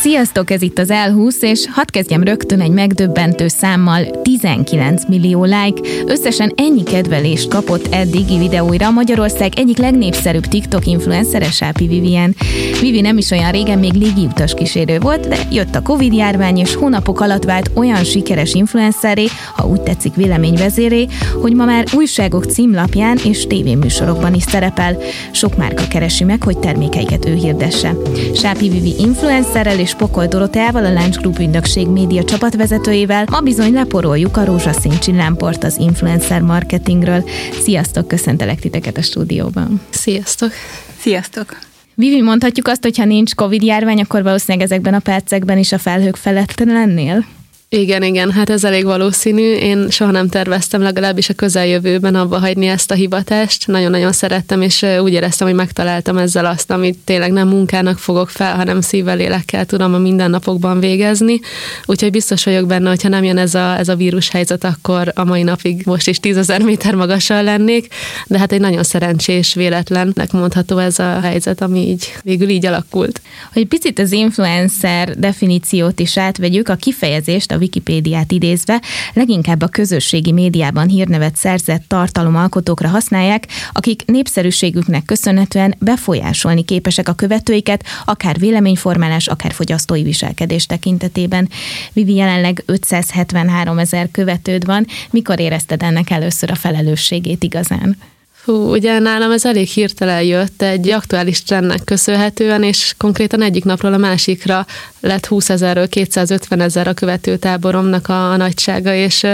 Sziasztok, ez itt az L20, és hadd kezdjem rögtön egy megdöbbentő számmal, 19 millió like. Összesen ennyi kedvelést kapott eddigi videóira Magyarország egyik legnépszerűbb TikTok influencer Sápi Vivien. Vivi nem is olyan régen még légiutas kísérő volt, de jött a Covid járvány, és hónapok alatt vált olyan sikeres influenceré, ha úgy tetszik véleményvezéré, hogy ma már újságok címlapján és tévéműsorokban is szerepel. Sok márka keresi meg, hogy termékeiket ő hirdesse. Sápi Vivi influencerrel és Pokol Doroteával, a Lunch Group ügynökség média csapatvezetőjével ma bizony leporoljuk a rózsaszín csillámport az influencer marketingről. Sziasztok, köszöntelek titeket a stúdióban. Sziasztok! Sziasztok! Vivi, mondhatjuk azt, hogy ha nincs Covid járvány, akkor valószínűleg ezekben a percekben is a felhők felett lennél? Igen, igen, hát ez elég valószínű. Én soha nem terveztem legalábbis a közeljövőben abba hagyni ezt a hivatást. Nagyon-nagyon szerettem, és úgy éreztem, hogy megtaláltam ezzel azt, amit tényleg nem munkának fogok fel, hanem szívvel, lélekkel tudom a mindennapokban végezni. Úgyhogy biztos vagyok benne, hogyha nem jön ez a, ez a vírus helyzet, akkor a mai napig most is tízezer méter magasan lennék. De hát egy nagyon szerencsés, véletlennek mondható ez a helyzet, ami így végül így alakult. Hogy picit az influencer definíciót is átvegyük, a kifejezést, a Wikipédiát idézve, leginkább a közösségi médiában hírnevet szerzett tartalomalkotókra használják, akik népszerűségüknek köszönhetően befolyásolni képesek a követőiket, akár véleményformálás, akár fogyasztói viselkedés tekintetében. Vivi jelenleg 573 ezer követőd van. Mikor érezted ennek először a felelősségét igazán? Hú, ugye nálam ez elég hirtelen jött egy aktuális trendnek köszönhetően, és konkrétan egyik napról a másikra lett 20 ezerről 250 ezer a követőtáboromnak a, a nagysága, és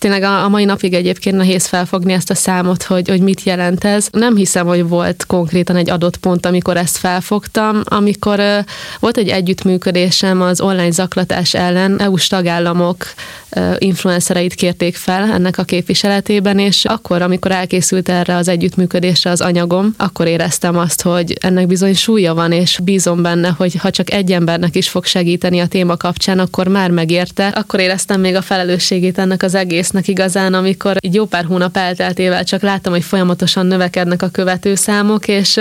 tényleg a, a mai napig egyébként nehéz felfogni ezt a számot, hogy, hogy mit jelent ez. Nem hiszem, hogy volt konkrétan egy adott pont, amikor ezt felfogtam, amikor uh, volt egy együttműködésem az online zaklatás ellen, EU-s tagállamok uh, influencereit kérték fel ennek a képviseletében, és akkor, amikor elkészült erre az együttműködésre az anyagom, akkor éreztem azt, hogy ennek bizony súlya van, és bízom benne, hogy ha csak egy embernek is fog segíteni a téma kapcsán, akkor már megérte. Akkor éreztem még a felelősségét ennek az egésznek igazán, amikor egy jó pár hónap elteltével csak láttam, hogy folyamatosan növekednek a követőszámok, és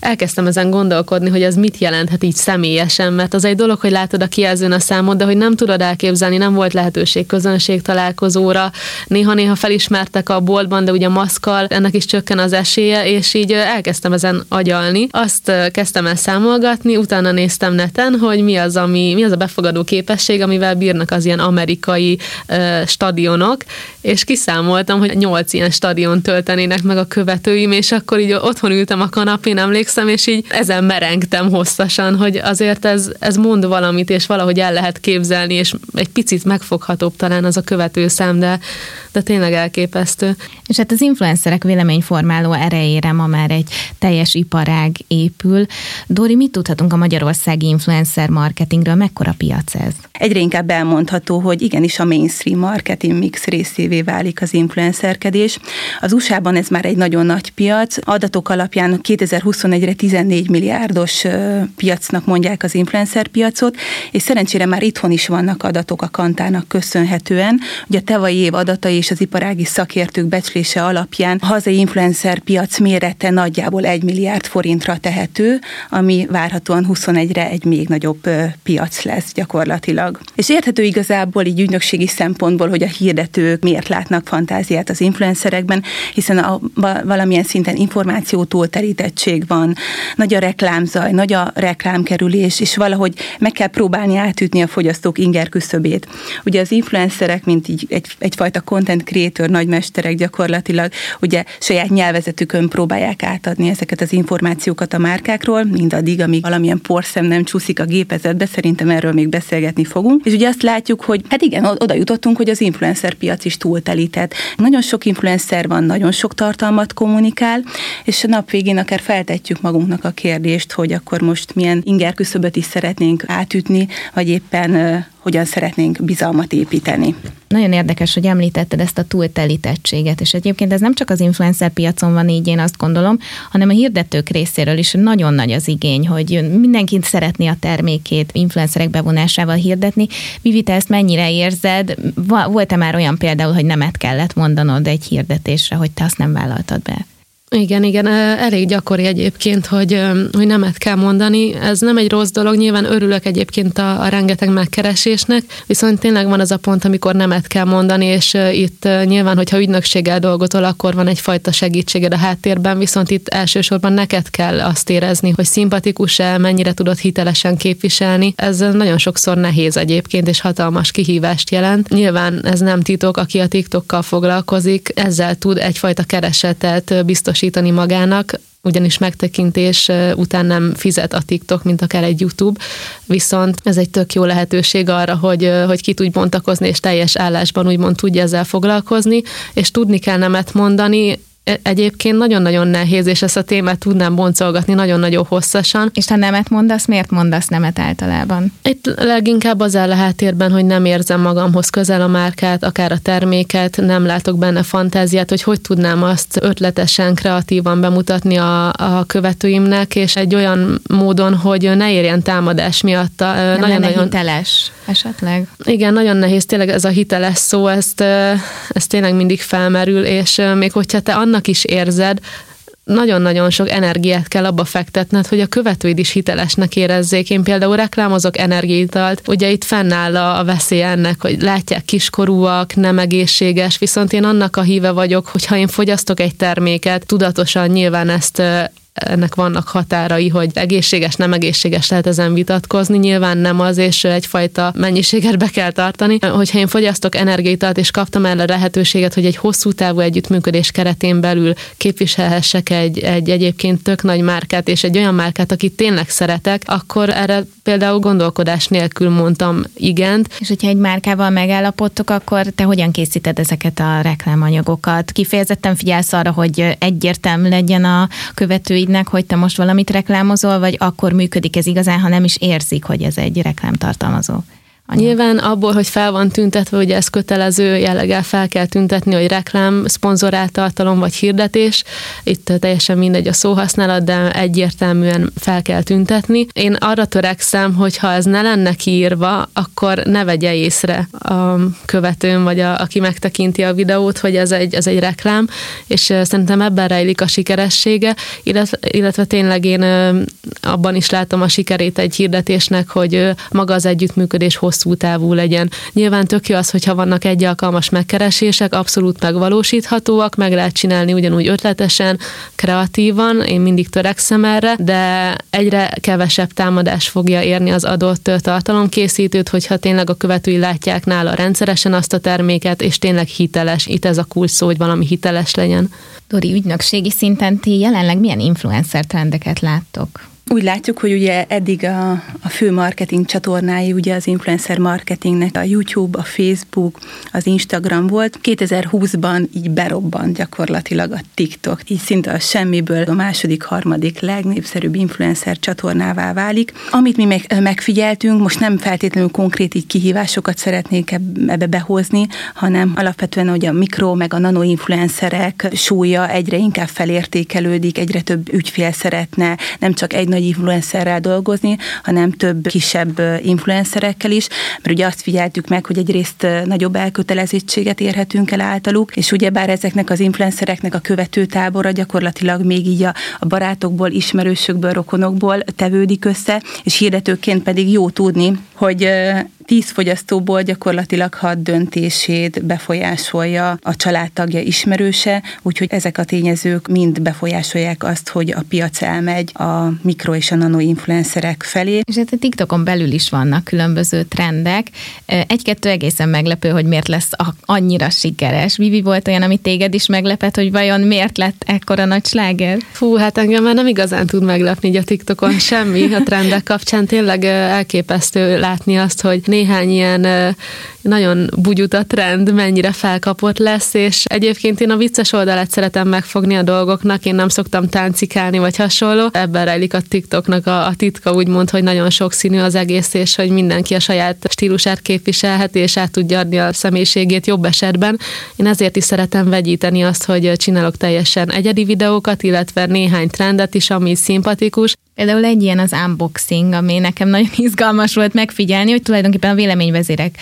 elkezdtem ezen gondolkodni, hogy ez mit jelenthet így személyesen, mert az egy dolog, hogy látod a kijelzőn a számot, de hogy nem tudod elképzelni, nem volt lehetőség közönség találkozóra, néha-néha felismertek a boltban, de ugye maszkal ennek is csökken az esélye, és így elkezdtem ezen agyalni. Azt kezdtem el számolgatni, utána néztem neten, hogy mi az, ami, mi az a befogadó képesség, amivel bírnak az ilyen amerikai stadionok, és kiszámoltam, hogy nyolc ilyen stadion töltenének meg a követőim, és akkor így otthon ültem a kanapén, emlékszem, és így ezen merengtem hosszasan, hogy azért ez, ez mond valamit, és valahogy el lehet képzelni, és egy picit megfoghatóbb talán az a követőszám, de, de tényleg elképesztő. És hát az influencerek véleményformáló erejére ma már egy teljes iparág épül. Dori, mit tudhatunk a magyarországi influencer marketingről, mekkora piac ez? Egyre inkább elmondható, hogy igenis a mainstream marketing mix részévé válik az influencerkedés. Az USA-ban ez már egy nagyon nagy piac. Adatok alapján 2021-re 14 milliárdos piacnak mondják az influencer piacot, és szerencsére már itthon is vannak adatok a kantának köszönhetően. Ugye a tavalyi év adatai és az iparági szakértők becslése alapján a hazai influencer piac mérete nagyjából 1 milliárd forintra tehető, ami várhatóan 21-re egy még nagyobb piac lesz gyakorlatilag. És érthető igazából így ügynökségi szempontból, hogy a hirdetők miért látnak fantáziát az influencerekben, hiszen a, valamilyen szinten információtól terítettség van, nagy a reklámzaj, nagy a reklámkerülés, és valahogy meg kell próbálni átütni a fogyasztók inger küszöbét. Ugye az influencerek, mint így egy, egyfajta content creator nagymesterek gyakorlatilag, ugye saját nyelvezetükön próbálják átadni ezeket az információkat a márkákról, mindaddig, amíg valamilyen porszem nem csúszik a gépezetbe, szerintem erről még beszélgetni fogunk. És ugye azt látjuk, hogy hát igen, oda jutottunk, hogy az influencer piac is túltelített. Nagyon sok influencer van, nagyon sok tartalmat kommunikál, és a nap végén akár feltetjük magunknak a kérdést, hogy akkor most milyen inger küszöböt is szeretnénk átütni, vagy éppen hogyan szeretnénk bizalmat építeni. Nagyon érdekes, hogy említetted ezt a túltelítettséget, és egyébként ez nem csak az influencer piacon van így, én azt gondolom, hanem a hirdetők részéről is nagyon nagy az igény, hogy mindenkit szeretné a termékét influencerek bevonásával hirdetni. Vivi, te ezt mennyire érzed? Volt-e már olyan például, hogy nemet kellett mondanod egy hirdetésre, hogy te azt nem vállaltad be? Igen, igen, elég gyakori egyébként, hogy, hogy nemet kell mondani. Ez nem egy rossz dolog, nyilván örülök egyébként a, a rengeteg megkeresésnek, viszont tényleg van az a pont, amikor nemet kell mondani, és itt nyilván, hogyha ügynökséggel dolgozol, akkor van egyfajta segítséged a háttérben, viszont itt elsősorban neked kell azt érezni, hogy szimpatikus-e, mennyire tudod hitelesen képviselni. Ez nagyon sokszor nehéz egyébként, és hatalmas kihívást jelent. Nyilván ez nem titok, aki a TikTokkal foglalkozik, ezzel tud egyfajta keresetet biztos biztosítani magának, ugyanis megtekintés után nem fizet a TikTok, mint akár egy YouTube, viszont ez egy tök jó lehetőség arra, hogy, hogy ki tudj bontakozni, és teljes állásban úgymond tudja ezzel foglalkozni, és tudni kell nemet mondani, egyébként nagyon-nagyon nehéz, és ezt a témát tudnám boncolgatni nagyon-nagyon hosszasan. És ha nemet mondasz, miért mondasz nemet általában? Itt leginkább az áll a háttérben, hogy nem érzem magamhoz közel a márkát, akár a terméket, nem látok benne fantáziát, hogy hogy tudnám azt ötletesen, kreatívan bemutatni a, a követőimnek, és egy olyan módon, hogy ne érjen támadás miatt. Nem nagyon, nagyon hiteles esetleg. Igen, nagyon nehéz tényleg ez a hiteles szó, ezt, ezt tényleg mindig felmerül, és még hogyha te annak is érzed, nagyon-nagyon sok energiát kell abba fektetned, hogy a követőid is hitelesnek érezzék. Én például reklámozok energiítalt, ugye itt fennáll a veszély ennek, hogy látják kiskorúak, nem egészséges, viszont én annak a híve vagyok, hogy ha én fogyasztok egy terméket, tudatosan nyilván ezt ennek vannak határai, hogy egészséges, nem egészséges lehet ezen vitatkozni, nyilván nem az, és egyfajta mennyiséget be kell tartani. Hogyha én fogyasztok energiát, és kaptam el a lehetőséget, hogy egy hosszú távú együttműködés keretén belül képviselhessek egy, egy egyébként tök nagy márkát, és egy olyan márkát, akit tényleg szeretek, akkor erre például gondolkodás nélkül mondtam igent. És hogyha egy márkával megállapodtok, akkor te hogyan készíted ezeket a reklámanyagokat? Kifejezetten figyelsz arra, hogy egyértelmű legyen a követőid ügynek, hogy te most valamit reklámozol, vagy akkor működik ez igazán, ha nem is érzik, hogy ez egy reklámtartalmazó? Anyag. Nyilván abból, hogy fel van tüntetve, hogy ez kötelező jelleggel fel kell tüntetni, hogy reklám, szponzorált tartalom vagy hirdetés. Itt teljesen mindegy a szóhasználat, de egyértelműen fel kell tüntetni. Én arra törekszem, hogy ha ez ne lenne kiírva, akkor ne vegye észre a követőm, vagy a, aki megtekinti a videót, hogy ez egy, ez egy reklám, és szerintem ebben rejlik a sikeressége, illetve, illetve tényleg én abban is látom a sikerét egy hirdetésnek, hogy maga az együttműködés hosszú hosszú távú legyen. Nyilván tök jó az, hogyha vannak egy alkalmas megkeresések, abszolút megvalósíthatóak, meg lehet csinálni ugyanúgy ötletesen, kreatívan, én mindig törekszem erre, de egyre kevesebb támadás fogja érni az adott tartalomkészítőt, hogyha tényleg a követői látják nála rendszeresen azt a terméket, és tényleg hiteles. Itt ez a kulcs szó, hogy valami hiteles legyen. Dori, ügynökségi szinten ti jelenleg milyen influencer trendeket láttok? Úgy látjuk, hogy ugye eddig a, a fő marketing csatornái ugye az influencer marketingnek a YouTube, a Facebook, az Instagram volt. 2020-ban így berobbant gyakorlatilag a TikTok. Így szinte a semmiből a második, harmadik legnépszerűbb influencer csatornává válik. Amit mi meg, megfigyeltünk, most nem feltétlenül konkrét így kihívásokat szeretnék ebbe behozni, hanem alapvetően, hogy a mikro meg a nano influencerek súlya egyre inkább felértékelődik, egyre több ügyfél szeretne nem csak egy nagy influencerrel dolgozni, hanem több kisebb influencerekkel is, mert ugye azt figyeltük meg, hogy egyrészt nagyobb elkötelezettséget érhetünk el általuk, és ugye bár ezeknek az influencereknek a követőtábora gyakorlatilag még így a, a barátokból, ismerősökből, rokonokból tevődik össze, és hirdetőként pedig jó tudni, hogy tíz fogyasztóból gyakorlatilag hat döntését befolyásolja a családtagja ismerőse, úgyhogy ezek a tényezők mind befolyásolják azt, hogy a piac elmegy a mikro és a nano influencerek felé. És hát a TikTokon belül is vannak különböző trendek. Egy-kettő egészen meglepő, hogy miért lesz annyira sikeres. Vivi volt olyan, ami téged is meglepett, hogy vajon miért lett ekkora nagy sláger? Fú, hát engem már nem igazán tud meglepni, hogy a TikTokon semmi a trendek kapcsán. Tényleg elképesztő látni azt, hogy néhány ilyen nagyon bugyuta trend mennyire felkapott lesz, és egyébként én a vicces oldalát szeretem megfogni a dolgoknak, én nem szoktam táncikálni vagy hasonló. Ebben rejlik a TikToknak a, a titka, úgymond, hogy nagyon sokszínű az egész, és hogy mindenki a saját stílusát képviselheti, és át tudja adni a személyiségét jobb esetben. Én ezért is szeretem vegyíteni azt, hogy csinálok teljesen egyedi videókat, illetve néhány trendet is, ami szimpatikus, Például egy ilyen az unboxing, ami nekem nagyon izgalmas volt megfigyelni, hogy tulajdonképpen a véleményvezérek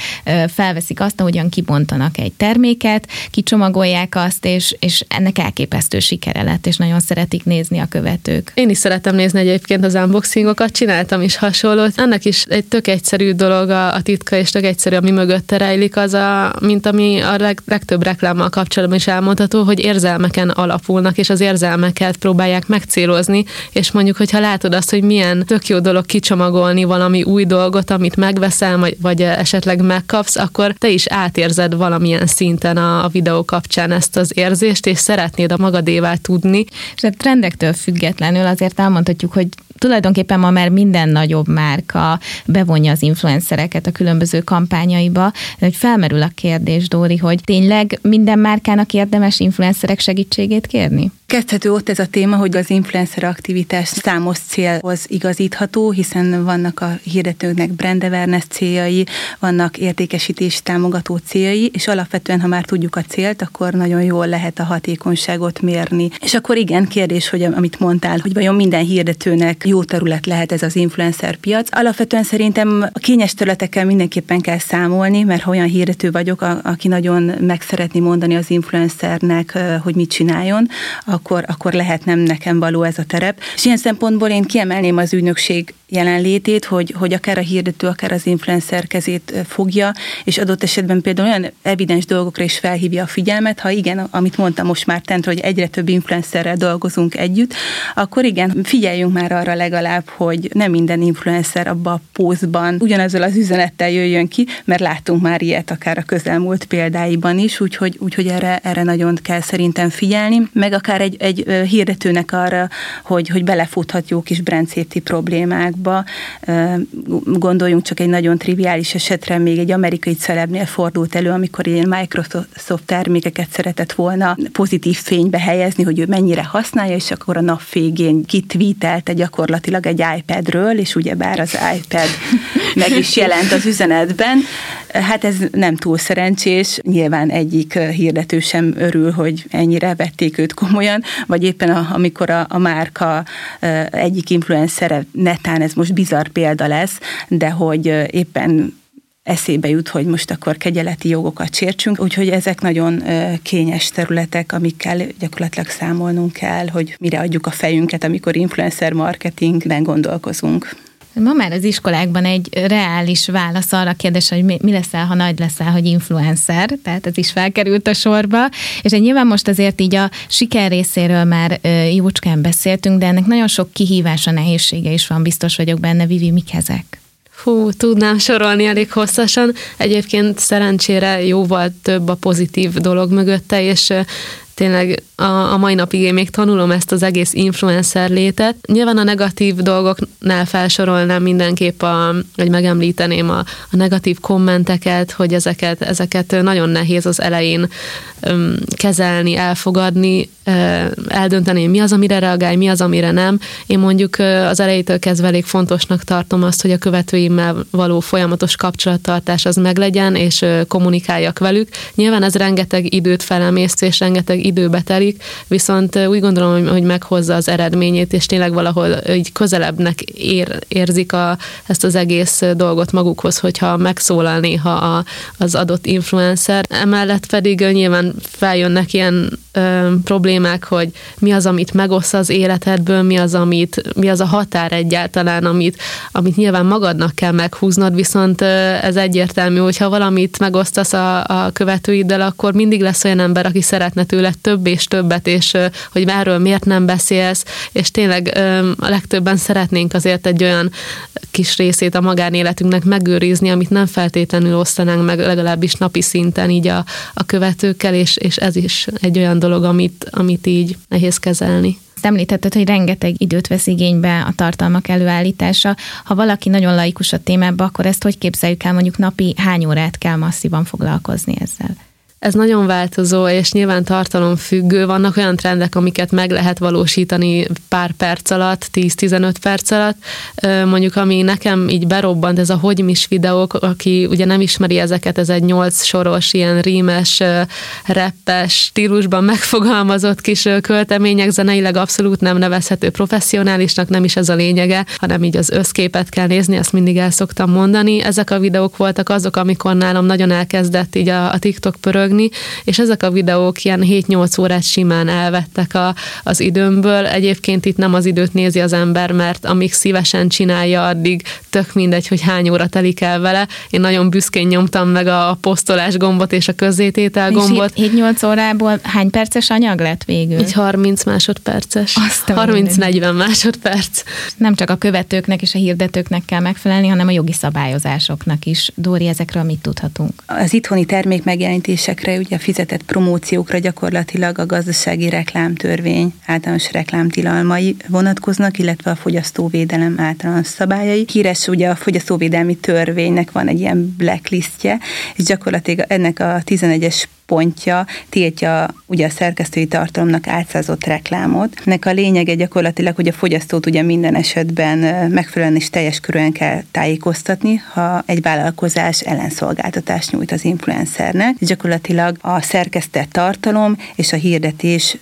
felveszik azt, ahogyan kibontanak egy terméket, kicsomagolják azt, és, és ennek elképesztő sikere lett, és nagyon szeretik nézni a követők. Én is szeretem nézni egyébként az unboxingokat, csináltam is hasonlót. Ennek is egy tök egyszerű dolog a, a titka, és tök egyszerű, ami mögött rejlik, az a, mint ami a leg, legtöbb reklámmal kapcsolatban is elmondható, hogy érzelmeken alapulnak, és az érzelmeket próbálják megcélozni, és mondjuk, hogyha látod látod azt, hogy milyen tök jó dolog kicsomagolni valami új dolgot, amit megveszel, vagy, vagy esetleg megkapsz, akkor te is átérzed valamilyen szinten a, a videó kapcsán ezt az érzést, és szeretnéd a magadévá tudni. És a trendektől függetlenül azért elmondhatjuk, hogy tulajdonképpen ma már minden nagyobb márka bevonja az influencereket a különböző kampányaiba, hogy felmerül a kérdés, Dóri, hogy tényleg minden márkának érdemes influencerek segítségét kérni? Kezdhető ott ez a téma, hogy az influencer aktivitás számos célhoz igazítható, hiszen vannak a hirdetőknek brand awareness céljai, vannak értékesítés támogató céljai, és alapvetően, ha már tudjuk a célt, akkor nagyon jól lehet a hatékonyságot mérni. És akkor igen, kérdés, hogy amit mondtál, hogy vajon minden hirdetőnek jó terület lehet ez az influencer piac. Alapvetően szerintem a kényes területekkel mindenképpen kell számolni, mert ha olyan hirdető vagyok, aki nagyon meg szeretni mondani az influencernek, hogy mit csináljon, akkor, akkor lehet nem nekem való ez a terep. És ilyen szempontból én kiemelném az ügynökség jelenlétét, hogy, hogy akár a hirdető, akár az influencer kezét fogja, és adott esetben például olyan evidens dolgokra is felhívja a figyelmet, ha igen, amit mondtam most már tent, hogy egyre több influencerrel dolgozunk együtt, akkor igen, figyeljünk már arra legalább, hogy nem minden influencer abba a pózban ugyanezzel az üzenettel jöjjön ki, mert láttunk már ilyet akár a közelmúlt példáiban is, úgyhogy, úgyhogy erre, erre nagyon kell szerintem figyelni, meg akár egy, egy hirdetőnek arra, hogy, hogy belefuthat jó kis brand problémákba. Gondoljunk csak egy nagyon triviális esetre, még egy amerikai celebnél fordult elő, amikor ilyen Microsoft termékeket szeretett volna pozitív fénybe helyezni, hogy ő mennyire használja, és akkor a nap végén kitvítelte gyakorlatilag egy iPadről, és ugyebár az iPad meg is jelent az üzenetben. Hát ez nem túl szerencsés, nyilván egyik hirdető sem örül, hogy ennyire vették őt komolyan, vagy éppen a, amikor a, a márka egyik influencere, netán ez most bizarr példa lesz, de hogy éppen eszébe jut, hogy most akkor kegyeleti jogokat sértsünk, úgyhogy ezek nagyon kényes területek, amikkel gyakorlatilag számolnunk kell, hogy mire adjuk a fejünket, amikor influencer marketingben gondolkozunk. Ma már az iskolákban egy reális válasz arra kérdés, hogy mi leszel, ha nagy leszel, hogy influencer, tehát ez is felkerült a sorba, és egy nyilván most azért így a siker részéről már jócskán beszéltünk, de ennek nagyon sok kihívása, nehézsége is van, biztos vagyok benne, Vivi, mik ezek? Hú, tudnám sorolni elég hosszasan. Egyébként szerencsére jóval több a pozitív dolog mögötte, és tényleg a, a mai napig én még tanulom ezt az egész influencer létet. Nyilván a negatív dolgoknál felsorolnám mindenképp, a, hogy megemlíteném a, a negatív kommenteket, hogy ezeket, ezeket nagyon nehéz az elején öm, kezelni, elfogadni, eldönteni, mi az, amire reagálj, mi az, amire nem. Én mondjuk az elejétől kezdve elég fontosnak tartom azt, hogy a követőimmel való folyamatos kapcsolattartás az meglegyen, és kommunikáljak velük. Nyilván ez rengeteg időt felemész, és rengeteg időbe telik, viszont úgy gondolom, hogy meghozza az eredményét, és tényleg valahol így közelebbnek ér, érzik a, ezt az egész dolgot magukhoz, hogyha megszólal néha a, az adott influencer. Emellett pedig nyilván feljönnek ilyen ö, problémák, hogy mi az, amit megossz az életedből, mi az, amit, mi az a határ egyáltalán, amit, amit nyilván magadnak kell meghúznod, viszont ez egyértelmű, hogyha valamit megosztasz a, a követőiddel, akkor mindig lesz olyan ember, aki szeretne tőle több és többet, és hogy erről miért nem beszélsz, és tényleg a legtöbben szeretnénk azért egy olyan kis részét a magánéletünknek megőrizni, amit nem feltétlenül osztanánk meg legalábbis napi szinten így a, a követőkkel, és, és ez is egy olyan dolog, amit, amit így nehéz kezelni. Említetted, hogy rengeteg időt vesz igénybe a tartalmak előállítása. Ha valaki nagyon laikus a témába, akkor ezt hogy képzeljük el, mondjuk napi hány órát kell masszívan foglalkozni ezzel? Ez nagyon változó, és nyilván tartalomfüggő. Vannak olyan trendek, amiket meg lehet valósítani pár perc alatt, 10-15 perc alatt. Mondjuk, ami nekem így berobbant, ez a hogymis videók, aki ugye nem ismeri ezeket, ez egy nyolc soros, ilyen rímes, reppes stílusban megfogalmazott kis költemények, zeneileg abszolút nem nevezhető professzionálisnak, nem is ez a lényege, hanem így az összképet kell nézni, azt mindig el szoktam mondani. Ezek a videók voltak azok, amikor nálam nagyon elkezdett így a, a TikTok pörög röhögni, és ezek a videók ilyen 7-8 órát simán elvettek a, az időmből. Egyébként itt nem az időt nézi az ember, mert amíg szívesen csinálja, addig tök mindegy, hogy hány óra telik el vele. Én nagyon büszkén nyomtam meg a posztolás gombot és a közzététel gombot. 7-8 órából hány perces anyag lett végül? Egy 30 másodperces. 30-40 másodperc. Nem csak a követőknek és a hirdetőknek kell megfelelni, hanem a jogi szabályozásoknak is. Dóri, ezekről mit tudhatunk? Az itthoni termék megjelenítések ezekre ugye fizetett promóciókra gyakorlatilag a gazdasági reklámtörvény általános reklámtilalmai vonatkoznak, illetve a fogyasztóvédelem általános szabályai. Híres ugye a fogyasztóvédelmi törvénynek van egy ilyen blacklistje, és gyakorlatilag ennek a 11-es pontja tiltja ugye a szerkesztői tartalomnak átszázott reklámot. Ennek a lényege gyakorlatilag, hogy a fogyasztót ugye minden esetben megfelelően és teljes körülön kell tájékoztatni, ha egy vállalkozás ellenszolgáltatást nyújt az influencernek. Gyakorlatilag a szerkesztett tartalom és a hirdetés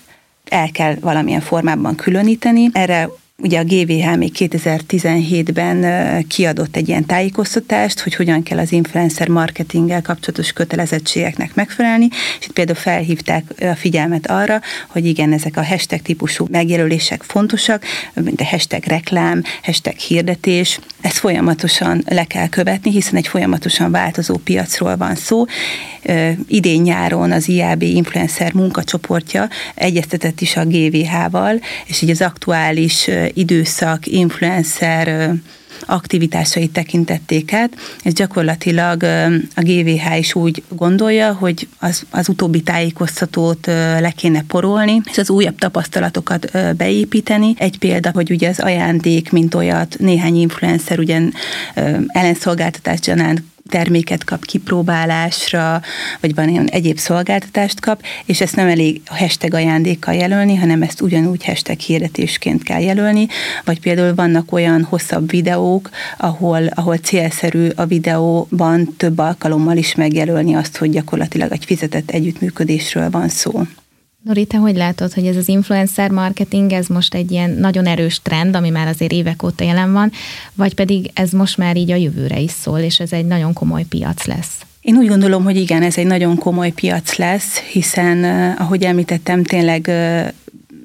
el kell valamilyen formában különíteni. Erre Ugye a GVH még 2017-ben kiadott egy ilyen tájékoztatást, hogy hogyan kell az influencer marketinggel kapcsolatos kötelezettségeknek megfelelni, és itt például felhívták a figyelmet arra, hogy igen, ezek a hashtag típusú megjelölések fontosak, mint a hashtag reklám, hashtag hirdetés, ezt folyamatosan le kell követni, hiszen egy folyamatosan változó piacról van szó. Idén nyáron az IAB influencer munkacsoportja egyeztetett is a GVH-val, és így az aktuális időszak influencer aktivitásait tekintették át, és gyakorlatilag a GVH is úgy gondolja, hogy az, az utóbbi tájékoztatót le kéne porolni, és az újabb tapasztalatokat beépíteni. Egy példa, hogy ugye az ajándék, mint olyat néhány influencer ugyan ellenszolgáltatás gyanánt terméket kap kipróbálásra, vagy van ilyen egyéb szolgáltatást kap, és ezt nem elég a hashtag ajándékkal jelölni, hanem ezt ugyanúgy hashtag hirdetésként kell jelölni, vagy például vannak olyan hosszabb videók, ahol, ahol célszerű a videóban több alkalommal is megjelölni azt, hogy gyakorlatilag egy fizetett együttműködésről van szó. Nori, te hogy látod, hogy ez az influencer marketing, ez most egy ilyen nagyon erős trend, ami már azért évek óta jelen van, vagy pedig ez most már így a jövőre is szól, és ez egy nagyon komoly piac lesz? Én úgy gondolom, hogy igen, ez egy nagyon komoly piac lesz, hiszen, ahogy említettem, tényleg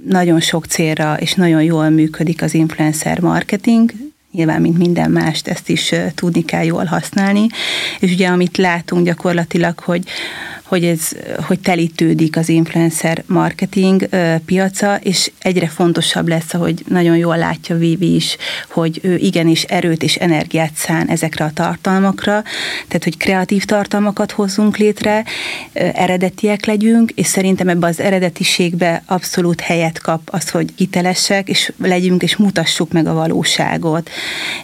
nagyon sok célra és nagyon jól működik az influencer marketing, nyilván, mint minden mást, ezt is tudni kell jól használni. És ugye, amit látunk gyakorlatilag, hogy hogy, ez, hogy telítődik az influencer marketing piaca, és egyre fontosabb lesz, ahogy nagyon jól látja Vivi is, hogy ő igenis erőt és energiát szán ezekre a tartalmakra, tehát hogy kreatív tartalmakat hozzunk létre, eredetiek legyünk, és szerintem ebbe az eredetiségbe abszolút helyet kap az, hogy hitelesek, és legyünk, és mutassuk meg a valóságot.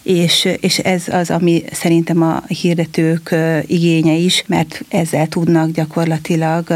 És, és ez az, ami szerintem a hirdetők igénye is, mert ezzel tudnak gyakorlatilag gyakorlatilag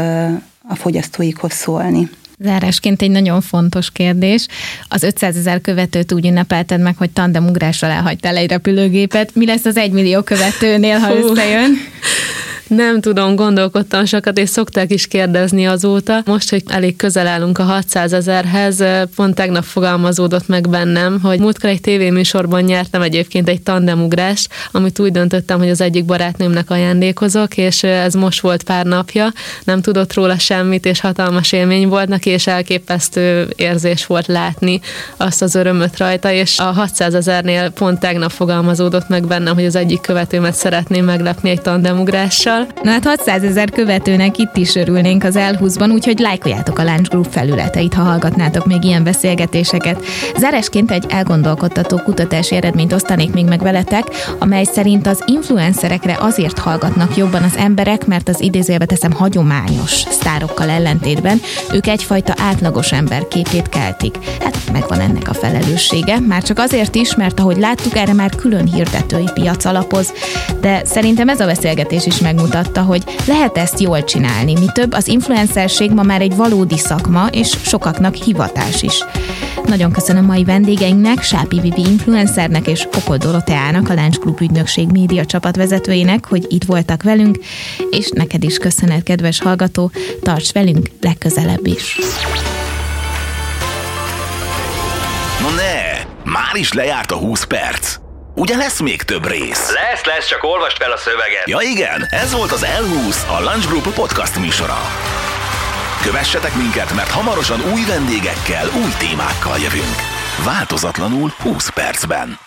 a fogyasztóikhoz szólni. Zárásként egy nagyon fontos kérdés. Az 500 ezer követőt úgy ünnepelted meg, hogy tandemugrásra elhagytál egy repülőgépet. Mi lesz az egymillió követőnél, ha összejön? Nem tudom, gondolkodtam sokat, és szokták is kérdezni azóta. Most, hogy elég közel állunk a 600 ezerhez, pont tegnap fogalmazódott meg bennem, hogy múltkor egy tévéműsorban nyertem egyébként egy tandemugrást, amit úgy döntöttem, hogy az egyik barátnőmnek ajándékozok, és ez most volt pár napja, nem tudott róla semmit, és hatalmas élmény volt neki, és elképesztő érzés volt látni azt az örömöt rajta, és a 600 ezernél pont tegnap fogalmazódott meg bennem, hogy az egyik követőmet szeretném meglepni egy tandemugrással, Instagrammal. Na hát 600 ezer követőnek itt is örülnénk az elhúzban, úgyhogy lájkoljátok a Lunch Group felületeit, ha hallgatnátok még ilyen beszélgetéseket. Zárásként egy elgondolkodtató kutatási eredményt osztanék még meg veletek, amely szerint az influencerekre azért hallgatnak jobban az emberek, mert az idézőjelbe teszem hagyományos sztárokkal ellentétben ők egyfajta átlagos ember képét keltik. Hát megvan ennek a felelőssége, már csak azért is, mert ahogy láttuk, erre már külön hirdetői piac alapoz, de szerintem ez a beszélgetés is megmutatta, hogy lehet ezt jól csinálni. Mi több, az influencerség ma már egy valódi szakma, és sokaknak hivatás is. Nagyon köszönöm mai vendégeinknek, Sápi Vivi influencernek és Okol Doroteának, a Lunch Group ügynökség média csapatvezetőjének, hogy itt voltak velünk, és neked is köszönet, kedves hallgató, tarts velünk legközelebb is. Na ne, már is lejárt a 20 perc. Ugye lesz még több rész? Lesz, lesz, csak olvast fel a szöveget. Ja igen, ez volt az L20, a Lunch Group podcast műsora. Kövessetek minket, mert hamarosan új vendégekkel, új témákkal jövünk. Változatlanul 20 percben.